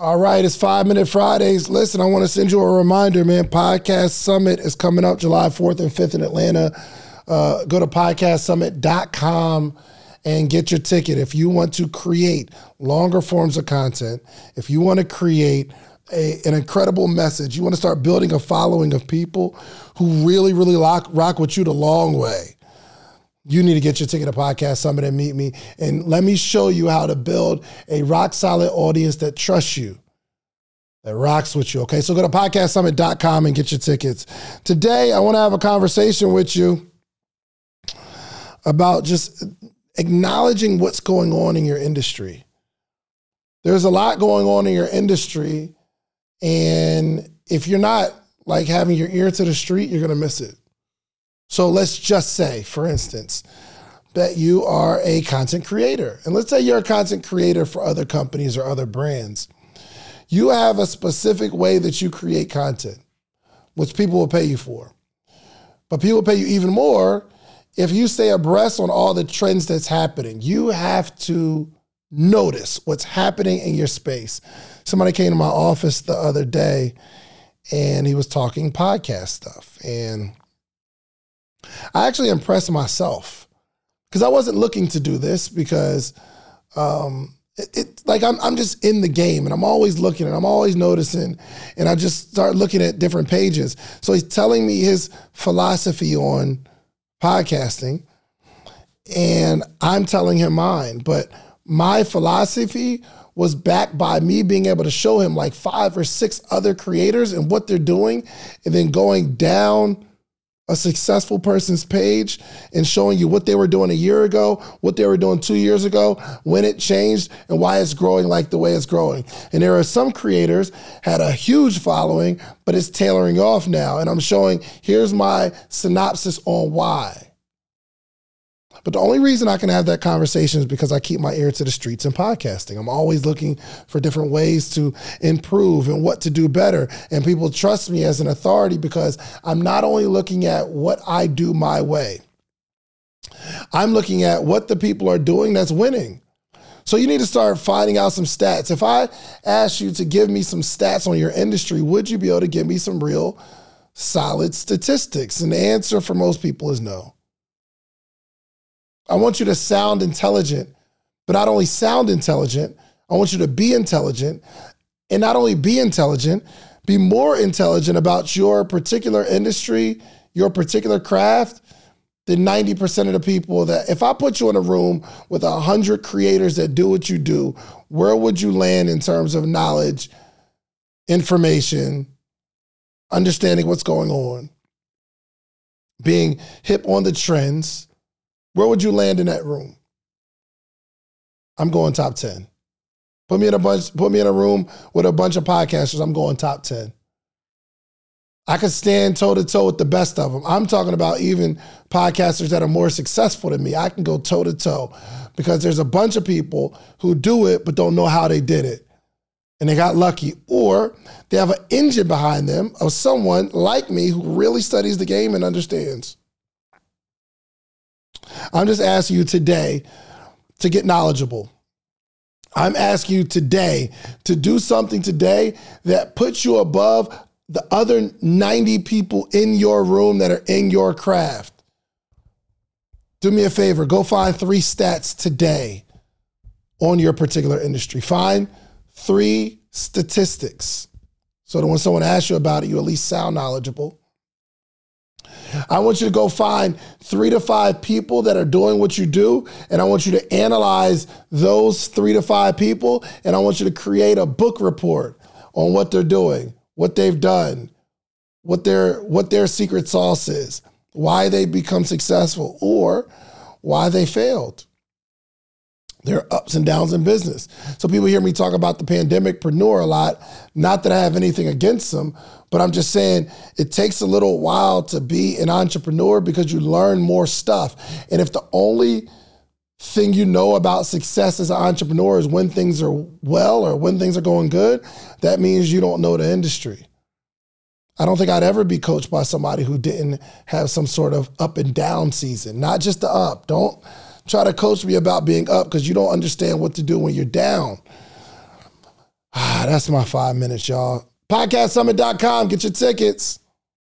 All right, it's five minute Fridays. Listen, I want to send you a reminder, man. Podcast Summit is coming up July 4th and 5th in Atlanta. Uh, go to podcastsummit.com and get your ticket. If you want to create longer forms of content, if you want to create a, an incredible message, you want to start building a following of people who really, really rock, rock with you the long way you need to get your ticket to Podcast Summit and meet me. And let me show you how to build a rock solid audience that trusts you, that rocks with you. Okay, so go to podcastsummit.com and get your tickets. Today, I want to have a conversation with you about just acknowledging what's going on in your industry. There's a lot going on in your industry. And if you're not like having your ear to the street, you're going to miss it. So let's just say, for instance, that you are a content creator. And let's say you're a content creator for other companies or other brands. You have a specific way that you create content, which people will pay you for. But people pay you even more if you stay abreast on all the trends that's happening. You have to notice what's happening in your space. Somebody came to my office the other day and he was talking podcast stuff. And I actually impressed myself because I wasn't looking to do this because um, it, it, like I'm I'm just in the game and I'm always looking and I'm always noticing and I just start looking at different pages. So he's telling me his philosophy on podcasting and I'm telling him mine, but my philosophy was backed by me being able to show him like five or six other creators and what they're doing and then going down a successful person's page and showing you what they were doing a year ago, what they were doing two years ago, when it changed, and why it's growing like the way it's growing. And there are some creators had a huge following, but it's tailoring off now. And I'm showing here's my synopsis on why. But the only reason I can have that conversation is because I keep my ear to the streets in podcasting. I'm always looking for different ways to improve and what to do better. And people trust me as an authority because I'm not only looking at what I do my way, I'm looking at what the people are doing that's winning. So you need to start finding out some stats. If I ask you to give me some stats on your industry, would you be able to give me some real solid statistics? And the answer for most people is no. I want you to sound intelligent, but not only sound intelligent, I want you to be intelligent. And not only be intelligent, be more intelligent about your particular industry, your particular craft than 90% of the people that, if I put you in a room with 100 creators that do what you do, where would you land in terms of knowledge, information, understanding what's going on, being hip on the trends? Where would you land in that room? I'm going top 10. Put me in a bunch, put me in a room with a bunch of podcasters, I'm going top 10. I could stand toe to toe with the best of them. I'm talking about even podcasters that are more successful than me. I can go toe to toe because there's a bunch of people who do it but don't know how they did it. And they got lucky. Or they have an engine behind them of someone like me who really studies the game and understands. I'm just asking you today to get knowledgeable. I'm asking you today to do something today that puts you above the other 90 people in your room that are in your craft. Do me a favor, go find three stats today on your particular industry. Find three statistics so that when someone asks you about it, you at least sound knowledgeable. I want you to go find three to five people that are doing what you do, and I want you to analyze those three to five people, and I want you to create a book report on what they're doing, what they've done, what their what their secret sauce is, why they become successful, or why they failed. There are ups and downs in business. So people hear me talk about the pandemic preneur a lot. Not that I have anything against them, but I'm just saying it takes a little while to be an entrepreneur because you learn more stuff. And if the only thing you know about success as an entrepreneur is when things are well or when things are going good, that means you don't know the industry. I don't think I'd ever be coached by somebody who didn't have some sort of up and down season, not just the up. Don't try to coach me about being up because you don't understand what to do when you're down. Ah, that's my five minutes, y'all. Podcastsummit.com. Get your tickets.